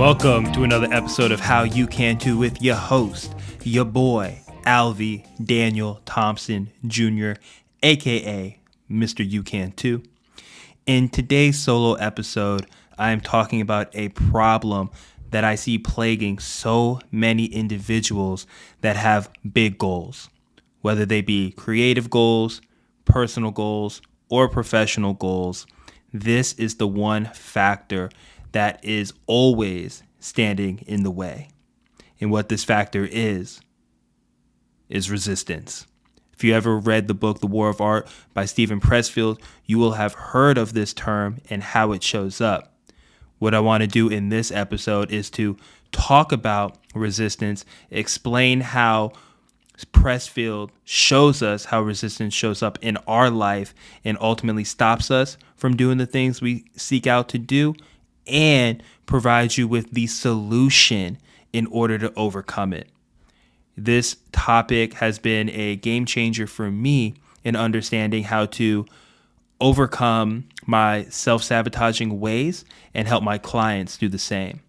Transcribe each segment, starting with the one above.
Welcome to another episode of How You Can Too with your host, your boy, Alvy Daniel Thompson Jr., aka Mr. You Can Too. In today's solo episode, I am talking about a problem that I see plaguing so many individuals that have big goals, whether they be creative goals, personal goals, or professional goals. This is the one factor that is always standing in the way. And what this factor is, is resistance. If you ever read the book The War of Art by Steven Pressfield, you will have heard of this term and how it shows up. What I want to do in this episode is to talk about resistance, explain how Pressfield shows us how resistance shows up in our life and ultimately stops us from doing the things we seek out to do and provides you with the solution in order to overcome it. This topic has been a game changer for me in understanding how to overcome my self sabotaging ways and help my clients do the same.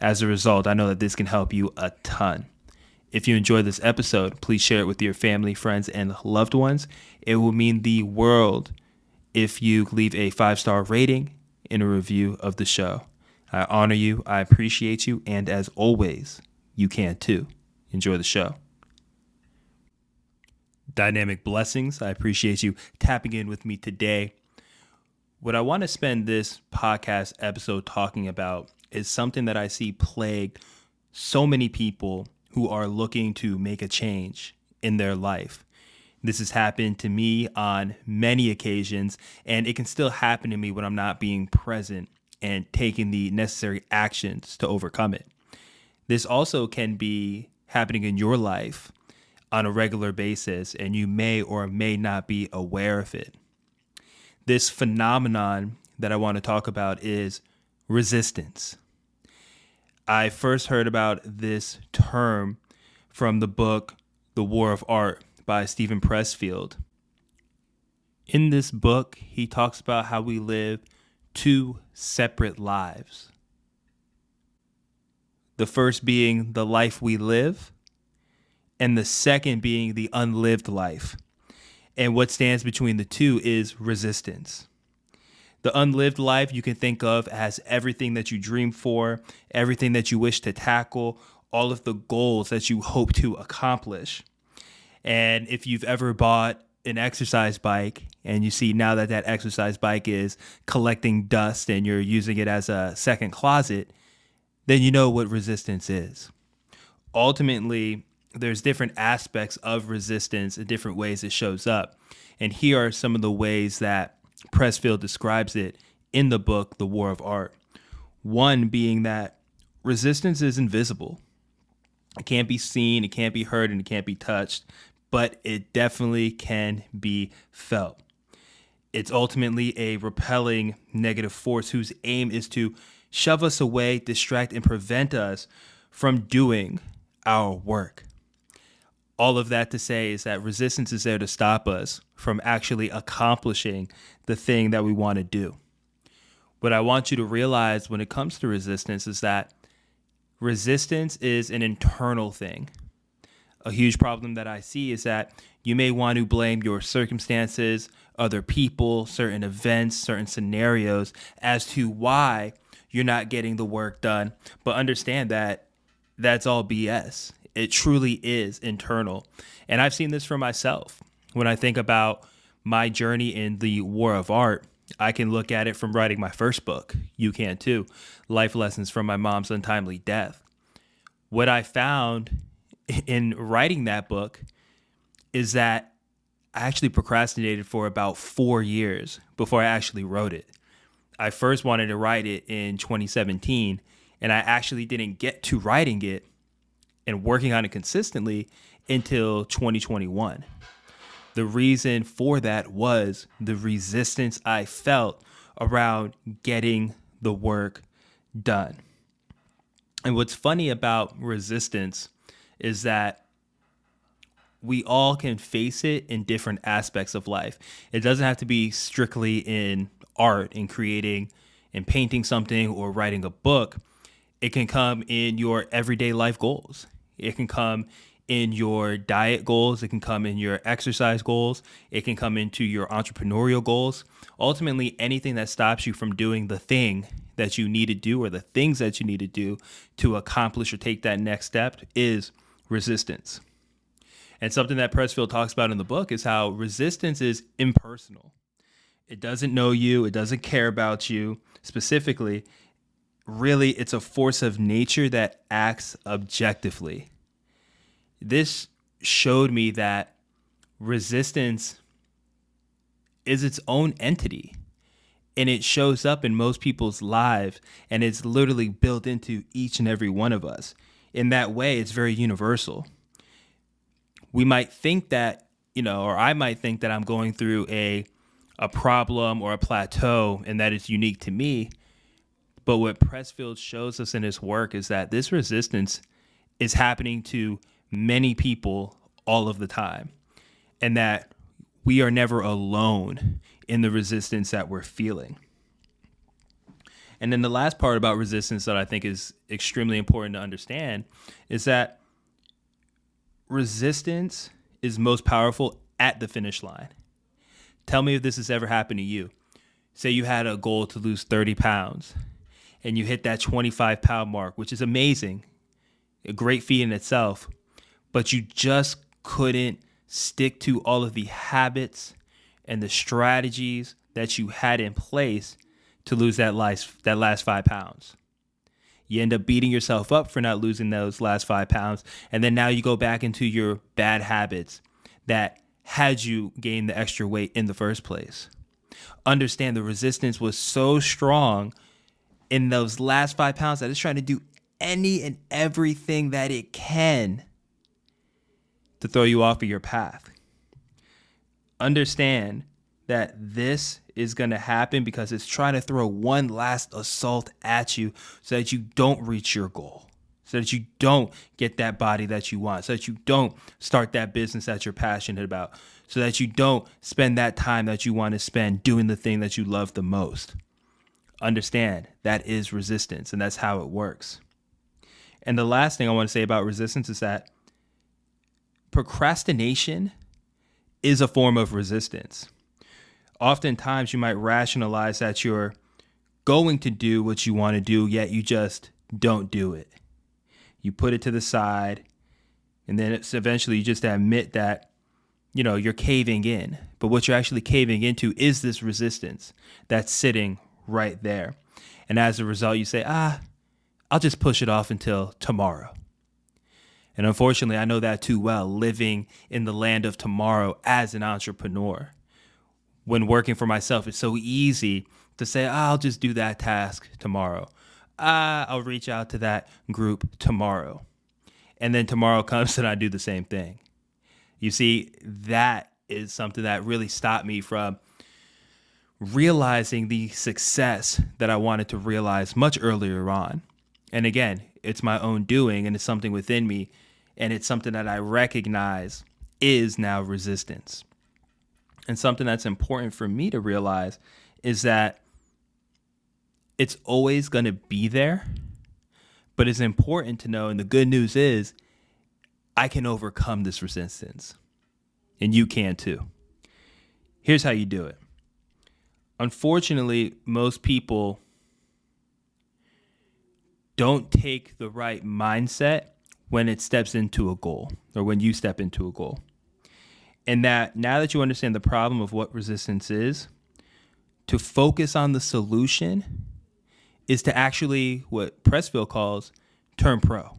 As a result, I know that this can help you a ton. If you enjoyed this episode, please share it with your family, friends, and loved ones. It will mean the world if you leave a five star rating in a review of the show. I honor you, I appreciate you, and as always, you can too. Enjoy the show. Dynamic blessings. I appreciate you tapping in with me today. What I want to spend this podcast episode talking about is something that I see plague so many people who are looking to make a change in their life. This has happened to me on many occasions, and it can still happen to me when I'm not being present and taking the necessary actions to overcome it. This also can be happening in your life on a regular basis, and you may or may not be aware of it. This phenomenon that I want to talk about is resistance. I first heard about this term from the book The War of Art by Steven Pressfield. In this book, he talks about how we live two separate lives. The first being the life we live, and the second being the unlived life. And what stands between the two is resistance. The unlived life you can think of as everything that you dream for, everything that you wish to tackle, all of the goals that you hope to accomplish. And if you've ever bought an exercise bike and you see now that that exercise bike is collecting dust and you're using it as a second closet, then you know what resistance is. Ultimately, there's different aspects of resistance and different ways it shows up. And here are some of the ways that Pressfield describes it in the book, The War of Art. One being that resistance is invisible. It can't be seen, it can't be heard, and it can't be touched, but it definitely can be felt. It's ultimately a repelling negative force whose aim is to shove us away, distract, and prevent us from doing our work all of that to say is that resistance is there to stop us from actually accomplishing the thing that we want to do. What I want you to realize when it comes to resistance is that resistance is an internal thing. A huge problem that I see is that you may want to blame your circumstances, other people, certain events, certain scenarios as to why you're not getting the work done. But understand that that's all BS. It truly is internal. And I've seen this for myself. When I think about my journey in the war of art, I can look at it from writing my first book. You can too. Life Lessons from My Mom's Untimely Death. What I found in writing that book is that I actually procrastinated for about four years before I actually wrote it. I first wanted to write it in 2017, and I actually didn't get to writing it and working on it consistently until 2021. The reason for that was the resistance I felt around getting the work done. And what's funny about resistance is that we all can face it in different aspects of life. It doesn't have to be strictly in art, in creating and painting something or writing a book It can come in your everyday life goals. It can come in your diet goals. It can come in your exercise goals. It can come into your entrepreneurial goals. Ultimately, anything that stops you from doing the thing that you need to do or the things that you need to do to accomplish or take that next step is resistance. And something that Pressfield talks about in the book is how resistance is impersonal. It doesn't know you, it doesn't care about you specifically. Really, it's a force of nature that acts objectively. This showed me that resistance is its own entity and it shows up in most people's lives and it's literally built into each and every one of us. In that way, it's very universal. We might think that, you know, or I might think that I'm going through a a problem or a plateau and that it's unique to me. But what Pressfield shows us in his work is that this resistance is happening to many people all of the time. And that we are never alone in the resistance that we're feeling. And then the last part about resistance that I think is extremely important to understand is that resistance is most powerful at the finish line. Tell me if this has ever happened to you. Say you had a goal to lose 30 pounds and you hit that 25 pound mark, which is amazing, a great feat in itself, but you just couldn't stick to all of the habits and the strategies that you had in place to lose that last that last five pounds. You end up beating yourself up for not losing those last five pounds, and then now you go back into your bad habits that had you gain the extra weight in the first place. Understand the resistance was so strong in those last five pounds that it's trying to do any and everything that it can to throw you off of your path. Understand that this is going to happen because it's trying to throw one last assault at you so that you don't reach your goal, so that you don't get that body that you want, so that you don't start that business that you're passionate about, so that you don't spend that time that you want to spend doing the thing that you love the most. Understand that is resistance, and that's how it works. And the last thing I want to say about resistance is that procrastination is a form of resistance. Oftentimes, you might rationalize that you're going to do what you want to do, yet you just don't do it. You put it to the side, and then it's eventually you just admit that you know you're caving in. But what you're actually caving into is this resistance that's sitting right there. And as a result, you say, ah, I'll just push it off until tomorrow. And unfortunately, I know that too well, living in the land of tomorrow as an entrepreneur. When working for myself, it's so easy to say, oh, I'll just do that task tomorrow. Ah, I'll reach out to that group tomorrow. And then tomorrow comes and I do the same thing. You see, that is something that really stopped me from realizing the success that I wanted to realize much earlier on. And again, it's my own doing and it's something within me and it's something that I recognize is now resistance. And something that's important for me to realize is that it's always going to be there, but it's important to know. And the good news is, I can overcome this resistance, and you can too. Here's how you do it. Unfortunately, most people don't take the right mindset when it steps into a goal or when you step into a goal. And that now that you understand the problem of what resistance is, to focus on the solution is to actually what Pressfield calls turn pro.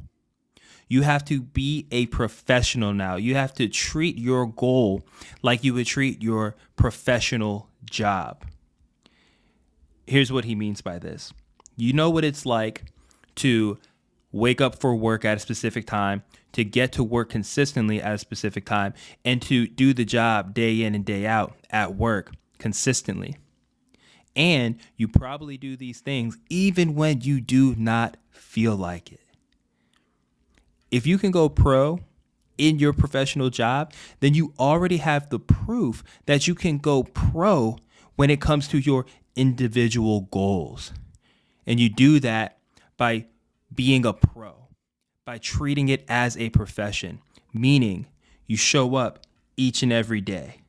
You have to be a professional now. You have to treat your goal like you would treat your professional job. Here's what he means by this. You know what it's like to wake up for work at a specific time, to get to work consistently at a specific time, and to do the job day in and day out at work consistently. And you probably do these things even when you do not feel like it. If you can go pro in your professional job, then you already have the proof that you can go pro when it comes to your individual goals. And you do that by being a pro, by treating it as a profession, meaning you show up each and every day.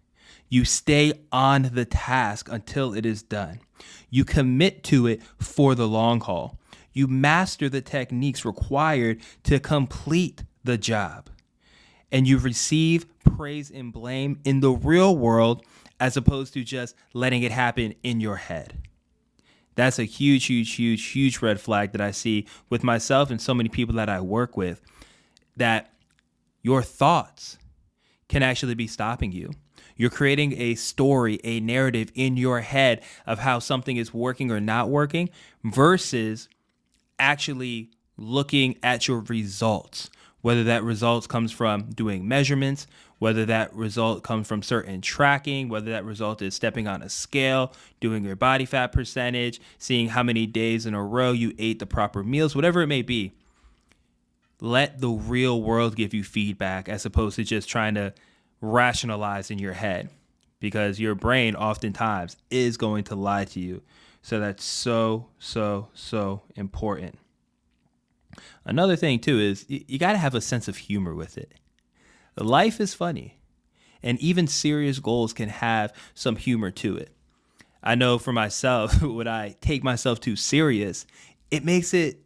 You stay on the task until it is done. You commit to it for the long haul. You master the techniques required to complete the job. And you receive praise and blame in the real world as opposed to just letting it happen in your head. That's a huge, huge, huge, huge red flag that I see with myself and so many people that I work with that your thoughts can actually be stopping you. You're creating a story, a narrative in your head of how something is working or not working versus actually looking at your results. Whether that results comes from doing measurements, whether that result comes from certain tracking, whether that result is stepping on a scale, doing your body fat percentage, seeing how many days in a row you ate the proper meals, whatever it may be let the real world give you feedback as opposed to just trying to rationalize in your head because your brain oftentimes is going to lie to you. So that's so, so, so important. Another thing, too, is you, got to have a sense of humor with it. Life is funny, and even serious goals can have some humor to it. I know for myself, when I take myself too serious, it makes it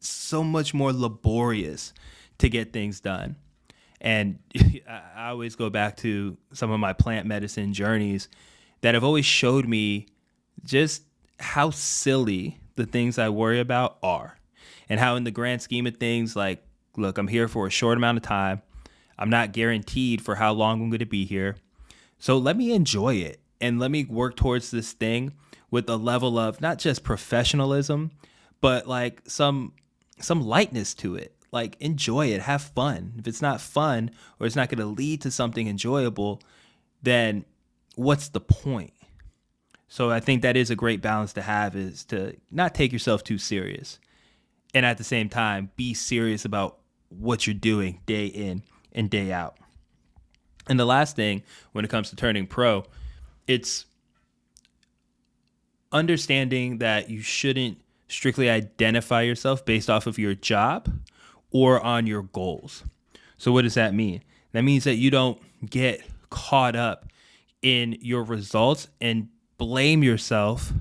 so much more laborious to get things done. And I always go back to some of my plant medicine journeys that have always showed me just how silly the things I worry about are. And how, in the grand scheme of things, like, look, I'm here for a short amount of time. I'm not guaranteed for how long I'm going to be here. So let me enjoy it and let me work towards this thing with a level of not just professionalism, but like some some lightness to it. Like enjoy it, have fun. If it's not fun or it's not going to lead to something enjoyable, then what's the point? So I think that is a great balance to have is to not take yourself too serious. And at the same time, be serious about what you're doing day in and day out. And the last thing when it comes to turning pro, it's understanding that you shouldn't strictly identify yourself based off of your job or on your goals. So, what does that mean? That means that you don't get caught up in your results and blame yourself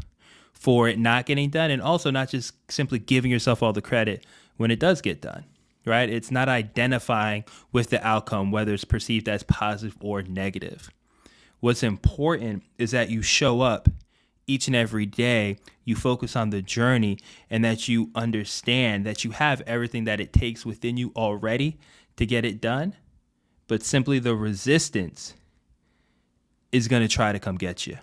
for it not getting done, and also not just simply giving yourself all the credit when it does get done, right? It's not identifying with the outcome, whether it's perceived as positive or negative. What's important is that you show up each and every day you focus on the journey and that you understand that you have everything that it takes within you already to get it done, but simply the resistance is going to try to come get you.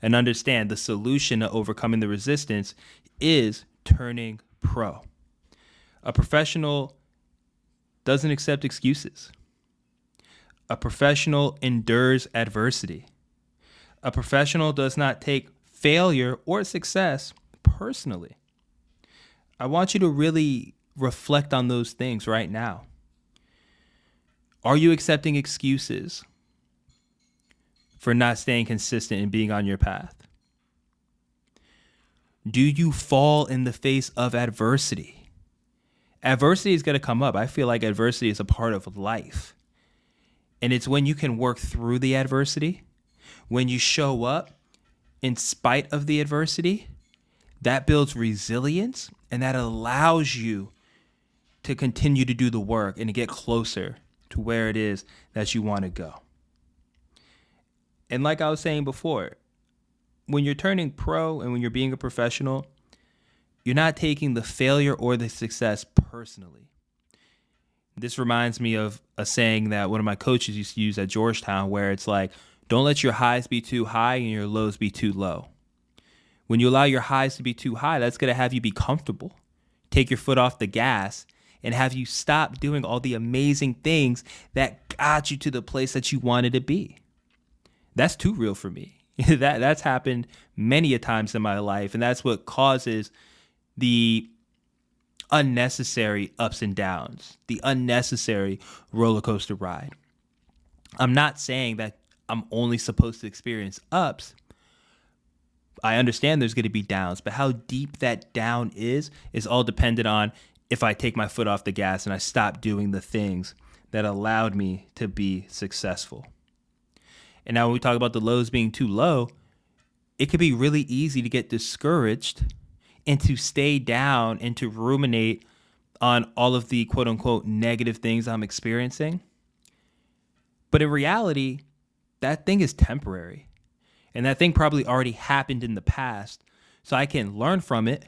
And understand the solution to overcoming the resistance is turning pro. A professional doesn't accept excuses. A professional endures adversity. A professional does not take failure or success personally. I want you to really reflect on those things right now. Are you accepting excuses for not staying consistent and being on your path? Do you fall in the face of adversity? Adversity is going to come up. I feel like adversity is a part of life. And it's when you can work through the adversity when you show up in spite of the adversity, that builds resilience and that allows you to continue to do the work and to get closer to where it is that you want to go. And like I was saying before, when you're turning pro and when you're being a professional, you're not taking the failure or the success personally. This reminds me of a saying that one of my coaches used to use at Georgetown, where it's like, don't let your highs be too high and your lows be too low. When you allow your highs to be too high, that's going to have you be comfortable. Take your foot off the gas and have you stop doing all the amazing things that got you to the place that you wanted to be. That's too real for me. that that's happened many a times in my life and that's what causes the unnecessary ups and downs, the unnecessary roller coaster ride. I'm not saying that I'm only supposed to experience ups. I understand there's going to be downs, but how deep that down is is all dependent on if I take my foot off the gas and I stop doing the things that allowed me to be successful. And now when we talk about the lows being too low, it could be really easy to get discouraged and to stay down and to ruminate on all of the quote unquote negative things I'm experiencing. But in reality, that thing is temporary. And that thing probably already happened in the past. So I can learn from it.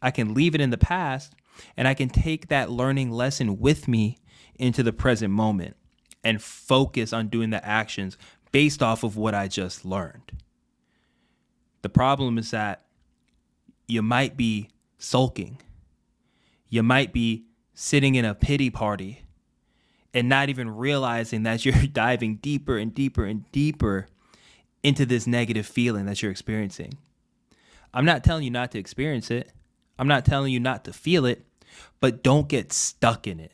I can leave it in the past and I can take that learning lesson with me into the present moment and focus on doing the actions based off of what I just learned. The problem is that you might be sulking. You might be sitting in a pity party and not even realizing that you're diving deeper and deeper and deeper into this negative feeling that you're experiencing. I'm not telling you not to experience it. I'm not telling you not to feel it, but don't get stuck in it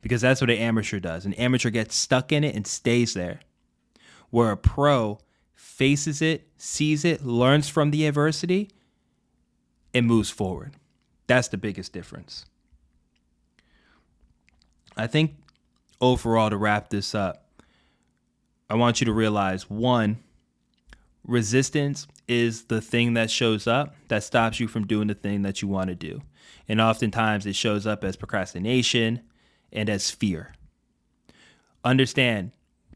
because that's what an amateur does. An amateur gets stuck in it and stays there. Where a pro faces it, sees it, learns from the adversity, and moves forward. That's the biggest difference. I think overall, to wrap this up, I want you to realize one, resistance is the thing that shows up that stops you from doing the thing that you want to do. And oftentimes it shows up as procrastination and as fear. Understand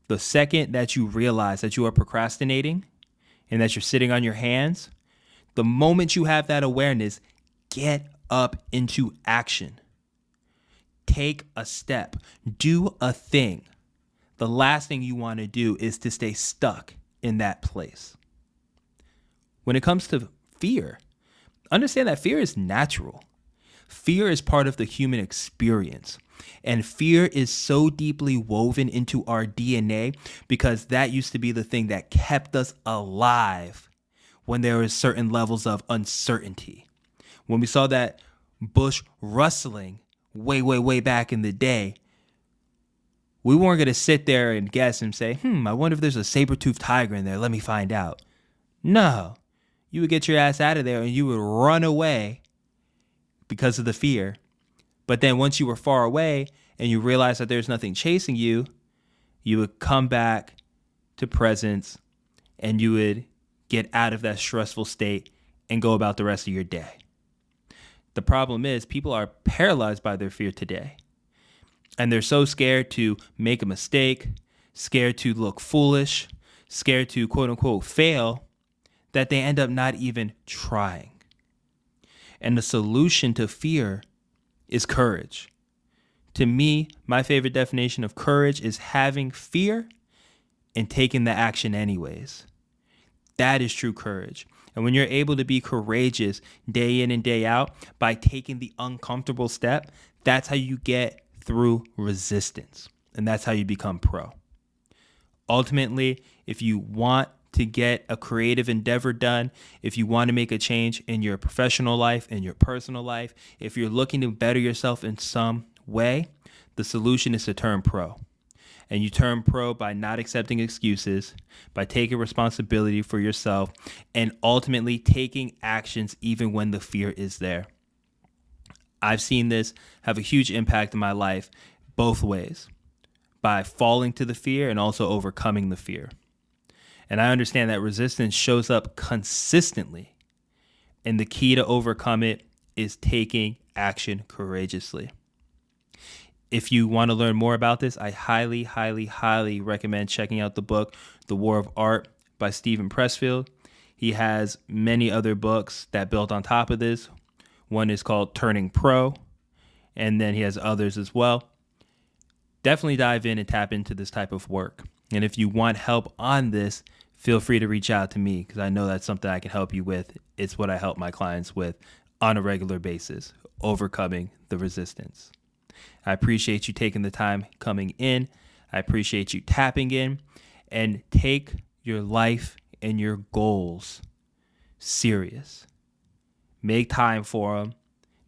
the second that you realize that you are procrastinating and that you're sitting on your hands, the moment you have that awareness, get up into action. Take a step, do a thing. The last thing you want to do is to stay stuck in that place. When it comes to fear, understand that fear is natural. Fear is part of the human experience. And fear is so deeply woven into our DNA because that used to be the thing that kept us alive when there was certain levels of uncertainty. When we saw that bush rustling way, way, way back in the day, we weren't going to sit there and guess and say, hmm, I wonder if there's a saber toothed tiger in there. Let me find out. No. You would get your ass out of there and you would run away because of the fear but then once you were far away and you realized that there's nothing chasing you, you would come back to presence and you would get out of that stressful state and go about the rest of your day. The problem is, people are paralyzed by their fear today. And they're so scared to make a mistake, scared to look foolish, scared to quote unquote fail, that they end up not even trying. And the solution to fear is courage. To me, my favorite definition of courage is having fear and taking the action anyways. That is true courage. And when you're able to be courageous day in and day out by taking the uncomfortable step, that's how you get through resistance. And that's how you become pro. Ultimately, if you want to get a creative endeavor done, if you want to make a change in your professional life, in your personal life, if you're looking to better yourself in some way, the solution is to turn pro. And you turn pro by not accepting excuses, by taking responsibility for yourself, and ultimately taking actions even when the fear is there. I've seen this have a huge impact in my life both ways by falling to the fear and also overcoming the fear. And I understand that resistance shows up consistently. And the key to overcome it is taking action courageously. If you want to learn more about this, I highly, highly, highly recommend checking out the book, The War of Art by Steven Pressfield. He has many other books that built on top of this. One is called Turning Pro, and then he has others as well. Definitely dive in and tap into this type of work. And if you want help on this, feel free to reach out to me because I know that's something I can help you with. It's what I help my clients with on a regular basis, overcoming the resistance. I appreciate you taking the time coming in. I appreciate you tapping in and take your life and your goals serious. Make time for them,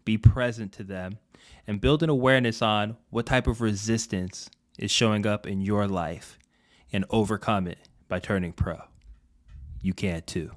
be present to them, and build an awareness on what type of resistance is showing up in your life and overcome it by turning pro. You can too.